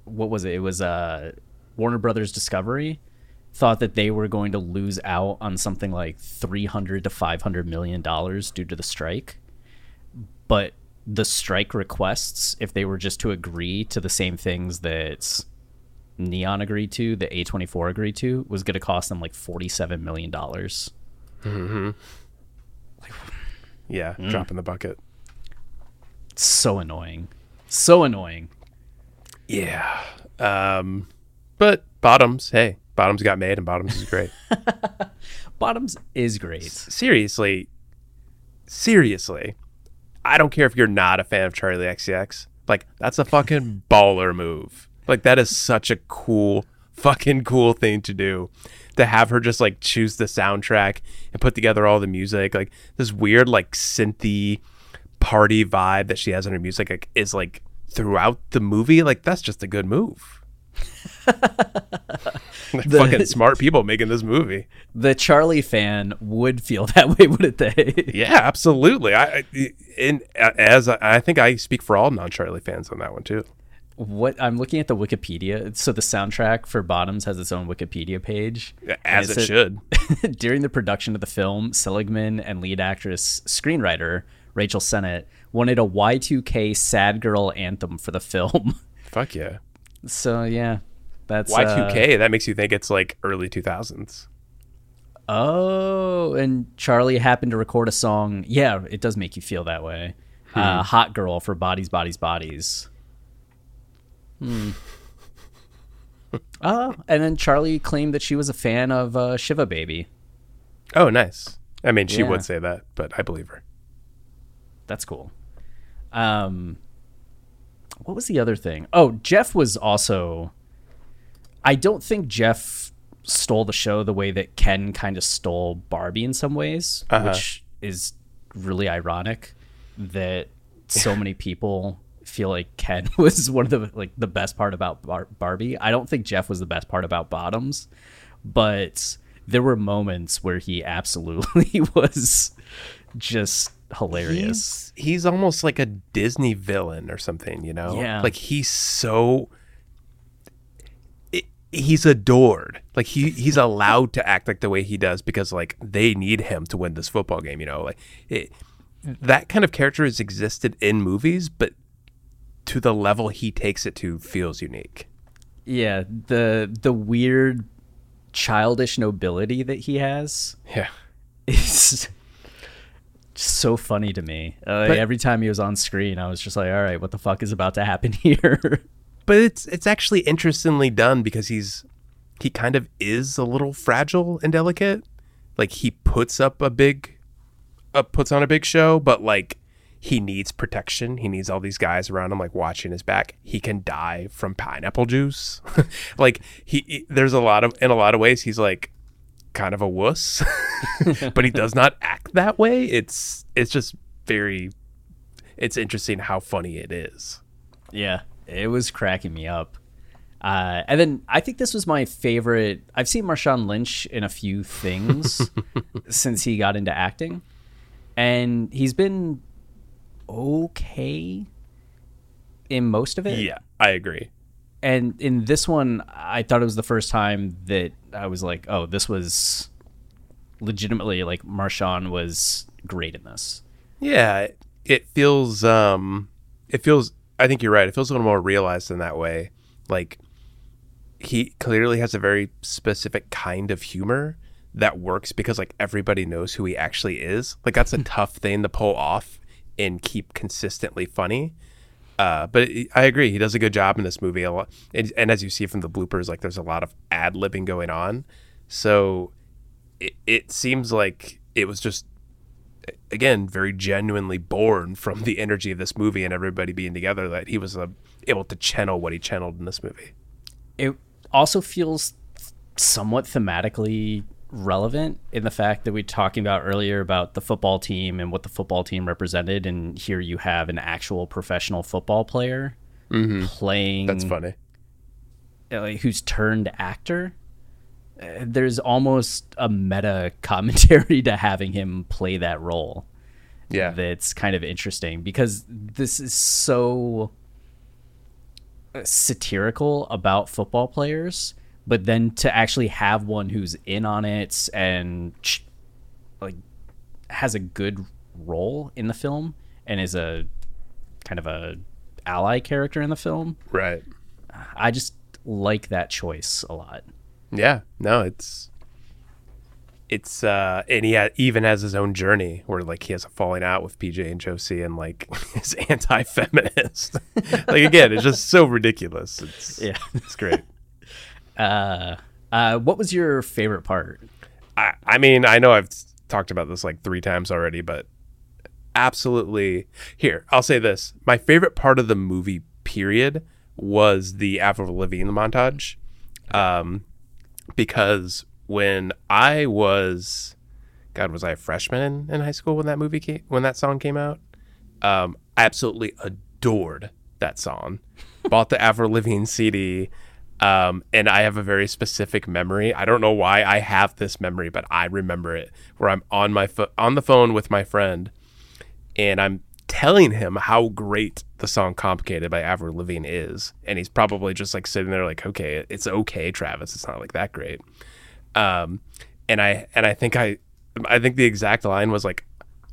what was it? It was uh Warner Brothers Discovery thought that they were going to lose out on something like 300 to 500 million dollars due to the strike. But the strike requests if they were just to agree to the same things that Neon agreed to, the A24 agreed to, was going to cost them like 47 million dollars.
Yeah,
Mm.
drop in the bucket.
so annoying so annoying
Yeah. Um but Bottoms, hey, Bottoms got made and Bottoms is great.
bottoms is great
seriously, seriously, I don't care if you're not a fan of Charli XCX. Like that's a fucking baller move. Like that is such a cool, fucking cool thing to do. To have her just like choose the soundtrack and put together all the music, like this weird like synthy party vibe that she has in her music like, is like throughout the movie. Like that's just a good move. Like, fucking smart people making this movie.
the charli fan would feel that way wouldn't they
Yeah, absolutely. I, I in uh, as I, I think I speak for all non-Charli fans on that one too.
What i'm looking at the wikipedia so the soundtrack for bottoms has its own wikipedia page
As
And
it should.
during the production of the film seligman and lead actress screenwriter rachel sennott wanted a Y2K sad girl anthem for the film.
Fuck yeah.
so yeah, that's
Y2K,
uh,
that makes you think it's like early 2000s.
oh, and Charli happened to record a song. Yeah, it does make you feel that way. Uh, Hot girl for bodies, bodies, bodies. Hmm. Oh, and then Charli claimed that she was a fan of uh, Shiva Baby.
Oh, nice. I mean, she
Yeah.
would say that, but I believe her.
That's cool. Um, what was the other thing? Oh, Jeff was also. I don't think Jeff stole the show the way that Ken kind of stole Barbie in some ways,
Uh-huh.
which is really ironic that so many people feel like Ken was one of the like the best part about Bar- Barbie. I don't think Jeff was the best part about Bottoms, but there were moments where he absolutely was just hilarious.
He's he's almost like a Disney villain or something, you know?
Yeah.
Like he's so he's adored. Like he he's allowed to act like the way he does because like they need him to win this football game, you know? Like it, that kind of character has existed in movies, but to the level he takes it to feels unique.
Yeah, the the weird childish nobility that he has
Yeah.
is so funny to me. Uh,
But-
every time he was on screen, I was just like, "All right, what the fuck is about to happen here?"
But it's it's actually interestingly done because he's he kind of is a little fragile and delicate. Like he puts up a big uh, puts on a big show, but like he needs protection. He needs all these guys around him like watching his back. He can die from pineapple juice. like he, he there's a lot of in a lot of ways he's like kind of a wuss. but he does not act that way. It's it's just very it's interesting how funny it is.
yeah, it was cracking me up. Uh, and then I think this was my favorite. I've seen Marshawn Lynch in a few things since he got into acting, and he's been okay in most of it.
Yeah, I agree.
and in this one i thought it was the first time that i was like oh this was legitimately like marshawn was great in this
Yeah, it- feels um it feels I think you're right. It feels a little more realized in that way. Like he clearly has a very specific kind of humor that works because like everybody knows who he actually is. Like that's a tough thing to pull off and keep consistently funny. Uh, but I agree, he does a good job in this movie. A lot, and, and as you see from the bloopers, like there's a lot of ad libbing going on. So it, it seems like it was just again very genuinely born from the energy of this movie and everybody being together that he was uh, able to channel what he channeled in this movie.
it also feels somewhat thematically relevant in the fact that we were talking about earlier about the football team and what the football team represented and here you have an actual professional football player playing
That's funny.
uh, who's turned actor. Uh, there's almost a meta commentary to having him play that role.
Yeah.
That's kind of interesting because this is so uh, satirical about football players, but then to actually have one who's in on it and like has a good role in the film and is a kind of a ally character in the film.
right.
I just like that choice a lot.
Yeah. No, it's it's uh and he ha- even has his own journey where like he has a falling out with PJ and Josie and like is anti-feminist. like again, it's just so ridiculous. It's
Yeah.
it's great.
Uh, uh, what was your favorite part?
I, I mean, I know I've talked about this like three times already, but absolutely. Here, I'll say this: my favorite part of the movie, period, was the Avril Lavigne montage, um, because when I was, God, was I a freshman in, in high school when that movie came, when that song came out? Um, I absolutely adored that song. Bought the Avril Lavigne CD. Um, and I have a very specific memory. I don't know why I have this memory, but I remember it. Where I'm on my fo- on the phone with my friend, and I'm telling him how great the song "Complicated" by Avril Lavigne is, and he's probably just like sitting there like, "Okay, it's okay, Travis. It's not like that great." Um, and I and I think I, I think the exact line was like,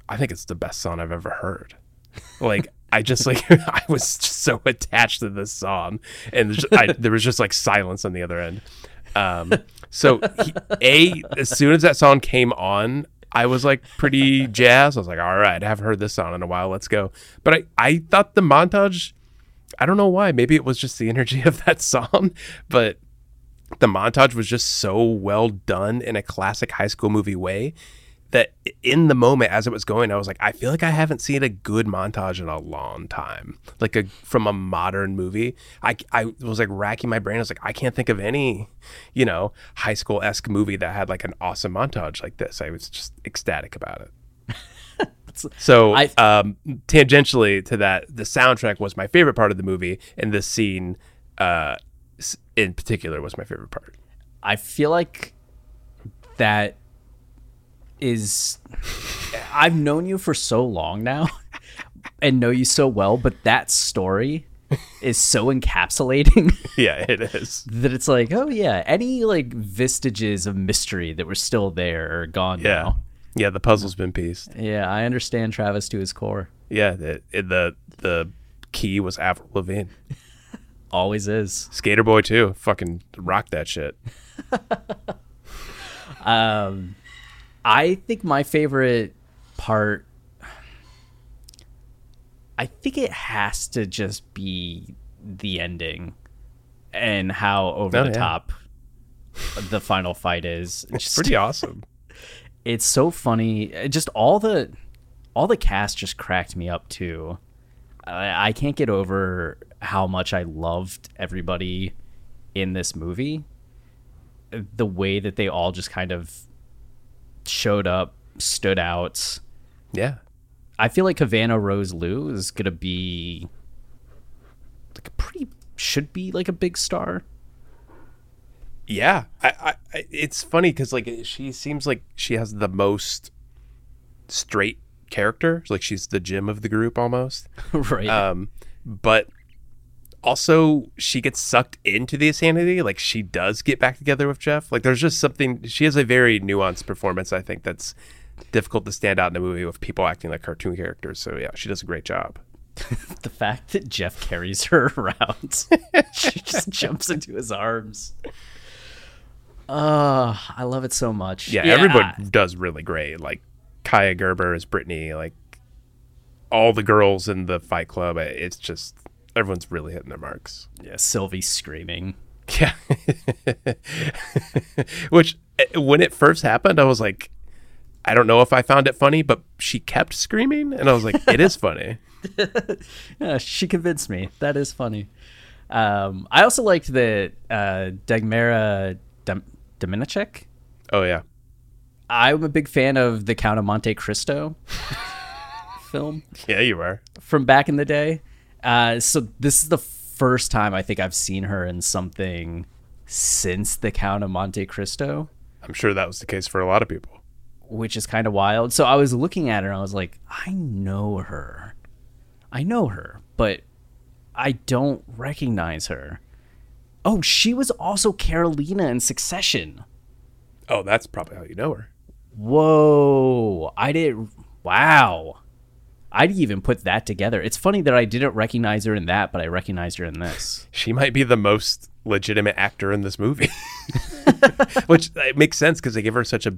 "I think it's the best song I've ever heard." Like I just like I was just so attached to this song, and I, there was just like silence on the other end. Um, so he, a as soon as that song came on, I was like pretty jazzed. I was like, all right, I haven't heard this song in a while. Let's go. But I I thought the montage. I don't know why. Maybe it was just the energy of that song, but the montage was just so well done in a classic high school movie way that in the moment as it was going i was like i feel like i haven't seen a good montage in a long time. Like a from a modern movie. I, I was like racking my brain. I was like i can't think of any you know high school-esque movie that had like an awesome montage like this. I was just ecstatic about it. So
I-
um, tangentially to that the soundtrack was my favorite part of the movie and this scene uh, in particular was my favorite part.
I feel like that is I've known you for so long now and know you so well, but that story is so encapsulating
yeah it is
that it's like, oh yeah, any like vestiges of mystery that were still there are gone
yeah
now.
yeah the puzzle's been pieced
Yeah, I understand Travis to his core.
Yeah, the the the key was Avril Lavigne.
Always is.
Skater Boy too. Fucking rock that shit.
Um, I think my favorite part. I think it has to just be the ending and how over
Oh,
the
yeah.
top the final fight is.
It's
Just-
pretty awesome.
it's so funny. Uh, Just all the all the cast just cracked me up too. I, I can't get over how much I loved everybody in this movie. The way that they all just kind of showed up, stood out.
Yeah.
I feel like Havana Rose Liu is gonna be like a pretty should be like a big star.
Yeah. I, I it's funny because like she seems like she has the most straight character. Like she's the Jim of the group almost.
right.
Um, but also she gets sucked into the insanity. Like she does get back together with Jeff. Like there's just something. She has a very nuanced performance. I think that's difficult to stand out in a movie with people acting like cartoon characters. So yeah, she does a great job.
the fact that Jeff carries her around, she just jumps into his arms. Uh, I love it so much.
Yeah, everybody
I-
does really great. Like Kaia Gerber as Brittany. Like all the girls in the Fight Club. It's just everyone's really hitting their marks.
yeah, Sylvie screaming.
Yeah. Which, eh, when it first happened, I was like, I don't know if I found it funny, but she kept screaming, and I was like, it is funny.
Yeah, she convinced me. That is funny. Um, I also liked that uh, Dagmara Dom- Dominczyk.
Oh yeah,
I'm a big fan of the Count of Monte Cristo film.
yeah, you are.
from back in the day. Uh, so this is the first time I think I've seen her in something since the Count of Monte Cristo,
I'm sure that was the case for a lot of people.
which is kind of wild. So I was looking at her and I was like, I know her. I know her, but I don't recognize her. Oh, she was also Karolina in Succession.
Oh, that's probably how you know her.
Whoa. I didn't. Wow. I didn't even put that together. It's funny that I didn't recognize her in that, but I recognized her in this.
She might be the most legitimate actor in this movie, which uh, it makes sense because they give her such a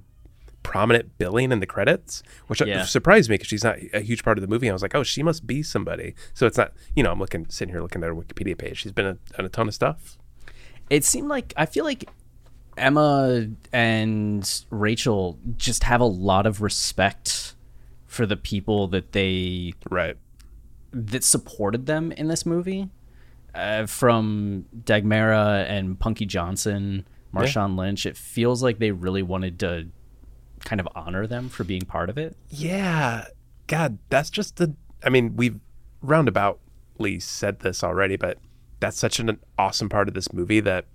prominent billing in the credits, which uh,
Yeah.
surprised me because she's not a huge part of the movie. I was like, oh, she must be somebody. So it's not, you know, I'm looking, sitting here looking at her Wikipedia page. She's been a, on a ton of stuff.
it seemed like I feel like Emma and Rachel just have a lot of respect for the people that they
Right.
that supported them in this movie. Uh, from Dagmara and Punky Johnson, Marshawn Lynch, it feels like they really wanted to kind of honor them for being part of it.
Yeah. God, that's just the. I mean, we've roundaboutly said this already, but that's such an awesome part of this movie that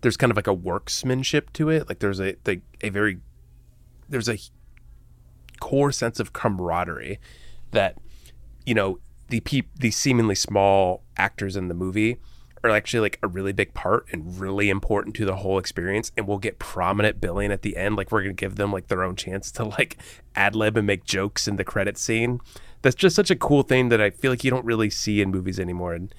there's kind of like a worksmanship to it. Like there's a the, a very there's a core sense of camaraderie that you know the peop the seemingly small actors in the movie are actually like a really big part and really important to the whole experience and we'll get prominent billing at the end like we're gonna give them like their own chance to like ad lib and make jokes in the credit scene that's just such a cool thing that I feel like you don't really see in movies anymore. And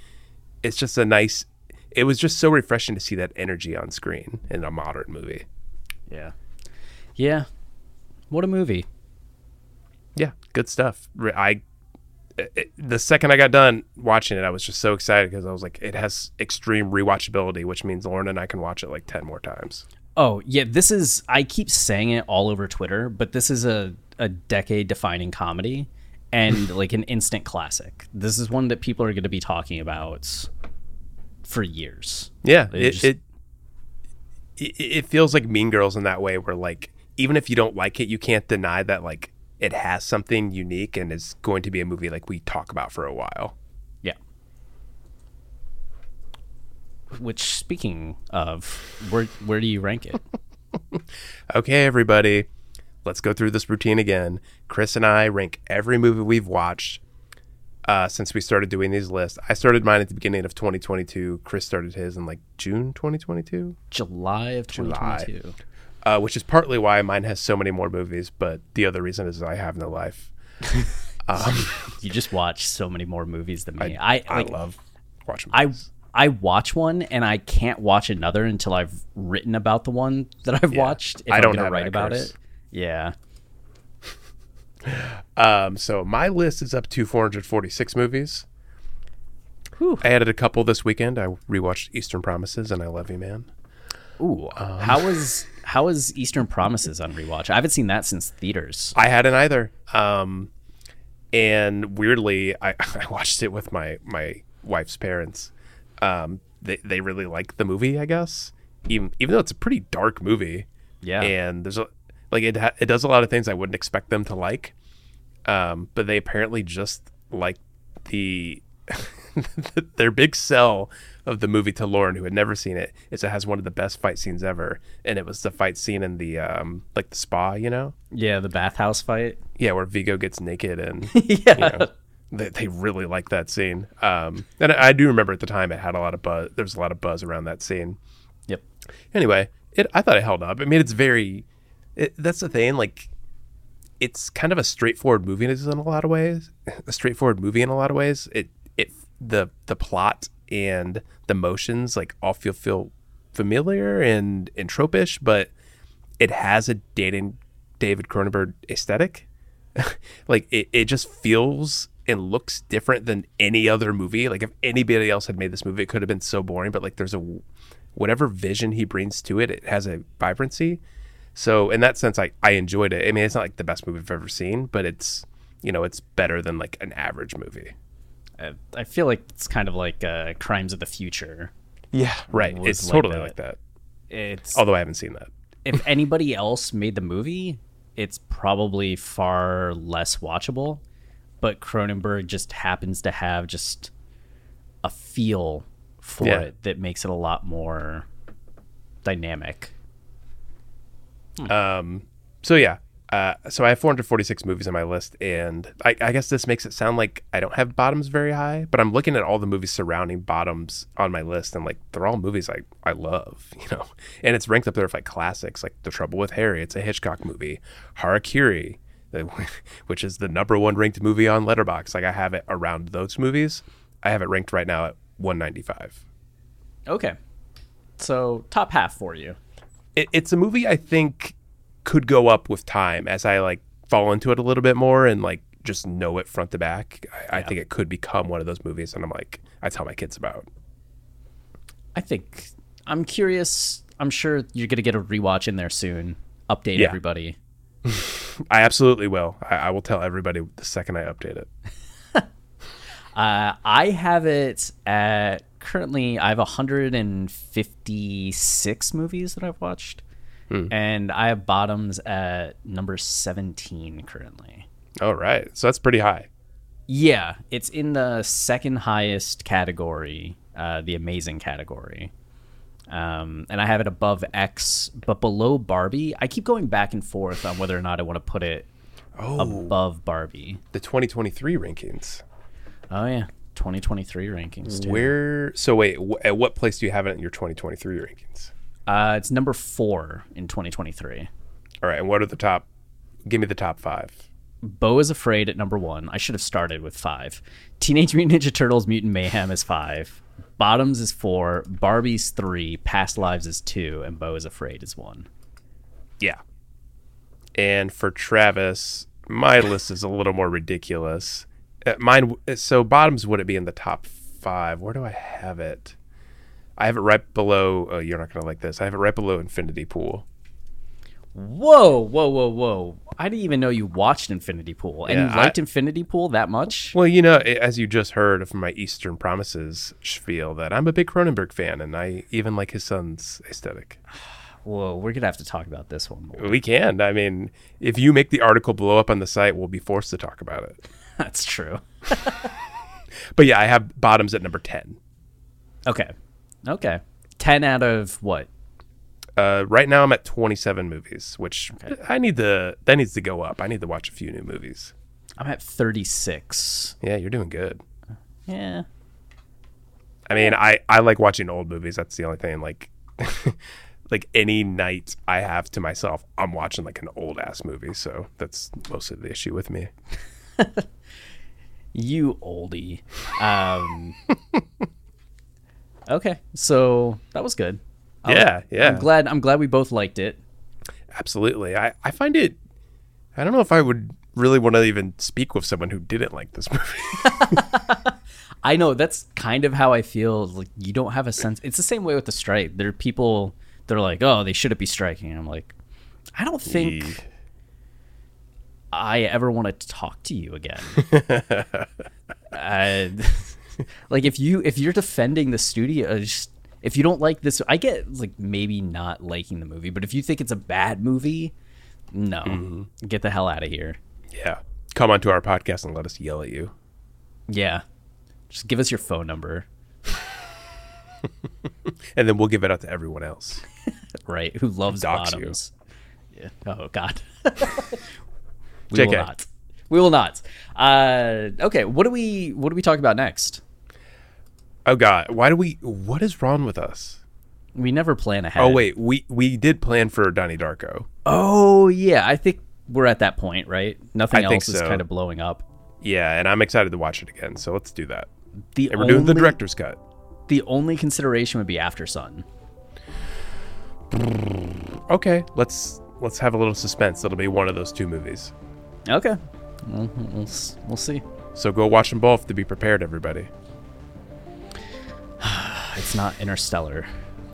it's just a nice. It was just so refreshing to see that energy on screen in a modern movie.
Yeah. Yeah. What a movie.
Good stuff. I it, the second I got done watching it, I was just so excited because I was like, it has extreme rewatchability, which means Lauren and I can watch it like ten more times.
Oh, yeah, this is I keep saying it all over Twitter, but this is a a decade defining comedy and like an instant classic. This is one that people are going to be talking about for years.
Yeah,
It
it,
just-
it it it feels like Mean Girls in that way, where like even if you don't like it, you can't deny that like it has something unique and is going to be a movie like we talk about for a while.
Yeah. Which speaking of, where where do you rank it?
Okay, everybody, let's go through this routine again. Chris and I rank every movie we've watched uh, since we started doing these lists. I started mine at the beginning of 2022. Chris started his in like June 2022,
July of 2022.
Uh, which is partly why mine has so many more movies. But the other reason is I have no life.
You just watch so many more movies than me. I
I
like,
love watching.
I
movies.
I watch one and I can't watch another until I've written about the one that I've
Yeah.
watched. If
I don't
write about
curse.
it. Yeah.
Um, so my list is up to 446 movies.
Whew.
I added a couple this weekend. I rewatched Eastern Promises and I Love You Man.
Ooh.
Um,
how was how was Eastern Promises on rewatch? I haven't seen that since theaters.
I hadn't either. Um, and weirdly, I, I watched it with my my wife's parents. Um, they they really like the movie, I guess. Even even though it's a pretty dark movie.
Yeah.
And there's a like it ha- it does a lot of things I wouldn't expect them to like. Um, but they apparently just like the their big sell of the movie to Lauren, who had never seen it, is it has one of the best fight scenes ever, and it was the fight scene in the um like the spa, you know.
Yeah, the bathhouse fight.
Yeah, where Viggo gets naked and
yeah.
you know, they, they really like that scene. Um, and I, I do remember at the time it had a lot of buzz. There was a lot of buzz around that scene.
Yep.
Anyway, it I thought it held up. I mean, it's very. It, that's the thing. Like, it's kind of a straightforward movie in a lot of ways. A straightforward movie in a lot of ways. It it the the plot and the motions like all feel feel familiar and and tropish, but it has a dating David Cronenberg aesthetic. like it, it just feels and looks different than any other movie. Like if anybody else had made this movie, it could have been so boring. But like there's a whatever vision he brings to it, it has a vibrancy. So in that sense, I, I enjoyed it. I mean, it's not like the best movie I've ever seen, but it's you know it's better than like an average movie.
I, feel like it's kind of like uh, Crimes of the Future.
Yeah, right. It's
like
totally
that.
like that.
It's
Although I haven't seen that.
if anybody else made the movie, it's probably far less watchable. But Cronenberg just happens to have just a feel for
Yeah.
it that makes it a lot more dynamic. Um.
So yeah, uh, so I have 446 movies on my list, and I, I guess this makes it sound like I don't have bottoms very high. But I'm looking at all the movies surrounding bottoms on my list, and like they're all movies I I love, you know. And it's ranked up there with like classics, like The Trouble with Harry. It's a Hitchcock movie. Harakiri, the- which is the number one ranked movie on Letterboxd. Like I have it around those movies. I have it ranked right now at 195.
Okay. So top half for you.
it, it's a movie I think could go up with time as I like fall into it a little bit more and like just know it front to back. I, I think it could become one of those movies, and I'm like, I tell my kids about.
I think I'm curious. I'm sure you're gonna get a rewatch in there soon. Update
Yeah.
everybody.
I absolutely will. I, I will tell everybody the second I update it.
Uh, I have it at currently. I have 156 movies that I've watched, and I have bottoms at number 17 currently.
All right, so that's pretty high.
Yeah, it's in the second highest category, uh, the amazing category. Um, and I have it above X, but below Barbie. I keep going back and forth on whether or not I want to put it above Barbie.
The 2023 rankings.
Oh yeah, 2023 rankings too.
Where? So wait, wh- at what place do you have it in your 2023 rankings?
Uh, it's number four in 2023.
All right, and what are the top? Give me the top five.
Beau is Afraid at number one. I should have started with five. Teenage Mutant Ninja Turtles Mutant Mayhem is five. Bottoms is four. Barbie's three. Past Lives is two. And Beau is Afraid is one.
Yeah. And for Travis, my list is a little more ridiculous. Uh, mine, so bottoms would it be in the top five? Where do I have it? I have it right below. Oh, you're not gonna like this. I have it right below Infinity Pool.
Whoa, whoa, whoa, whoa! I didn't even know you watched Infinity Pool, and
Yeah,
you liked
I-
Infinity Pool that much.
Well, you know, as you just heard from my Eastern Promises spiel, that I'm a big Cronenberg fan, and I even like his son's aesthetic.
Whoa, we're gonna have to talk about this one more.
We can. I mean, if you make the article blow up on the site, we'll be forced to talk about it.
That's true.
But yeah, I have bottoms at number ten.
Okay, okay. Ten out of what?
Uh, right now, I'm at 27 movies, which I need to. That needs to go up. I need to watch a few new movies.
I'm at thirty-six.
Yeah, you're doing good.
Yeah,
I mean, I I like watching old movies. That's the only thing. Like, like any night I have to myself, I'm watching like an old ass movie. So that's mostly the issue with me.
you oldie. Um, okay, so that was good. I was-
yeah, yeah,
I'm glad. I'm glad we both liked it.
absolutely. I I find it. I don't know if I would really want to even speak with someone who didn't like this movie.
I know that's kind of how I feel. Like you don't have a sense. It's the same way with the strike. There are people that are like, "Oh, they shouldn't be striking." I'm like, I don't think. I ever want to talk to you again. uh, like if you if you're defending the studio, uh, just, if you don't like this, I get like maybe not liking the movie, but if you think it's a bad movie, no,
Mm-hmm.
get the hell out of here.
yeah. Come onto our podcast and let us yell at you.
Yeah, just give us your phone number,
and then we'll give it out to everyone else.
right? Who loves
Dox you.
bottoms? Yeah. Oh God. we will not. We will not. Uh, okay. What do we What do we talk about next?
Oh God, why do we? What is wrong with us?
We never plan ahead.
Oh wait, we we did plan for Donnie Darko.
Oh yeah, I think we're at that point, right? Nothing
I
else is kind of blowing up.
Yeah, and I'm excited to watch it again. So let's do that.
The
And we're doing the director's cut.
The only consideration would be Aftersun.
Okay, let's let's have a little suspense. It'll be one of those two movies.
Okay, we'll, we'll, we'll see.
So go watch them both to be prepared, everybody.
It's not Interstellar.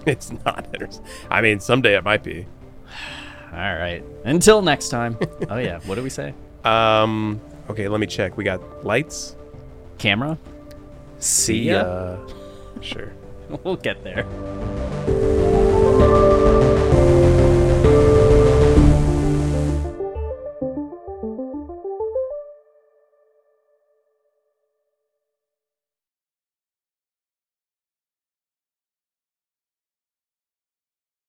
It's not. Inter- I mean, someday it might be.
All right. Until next time. oh yeah. What do we say?
Um. Okay, let me check. We got lights.
Camera.
See
ya.
ya. Sure.
We'll get there.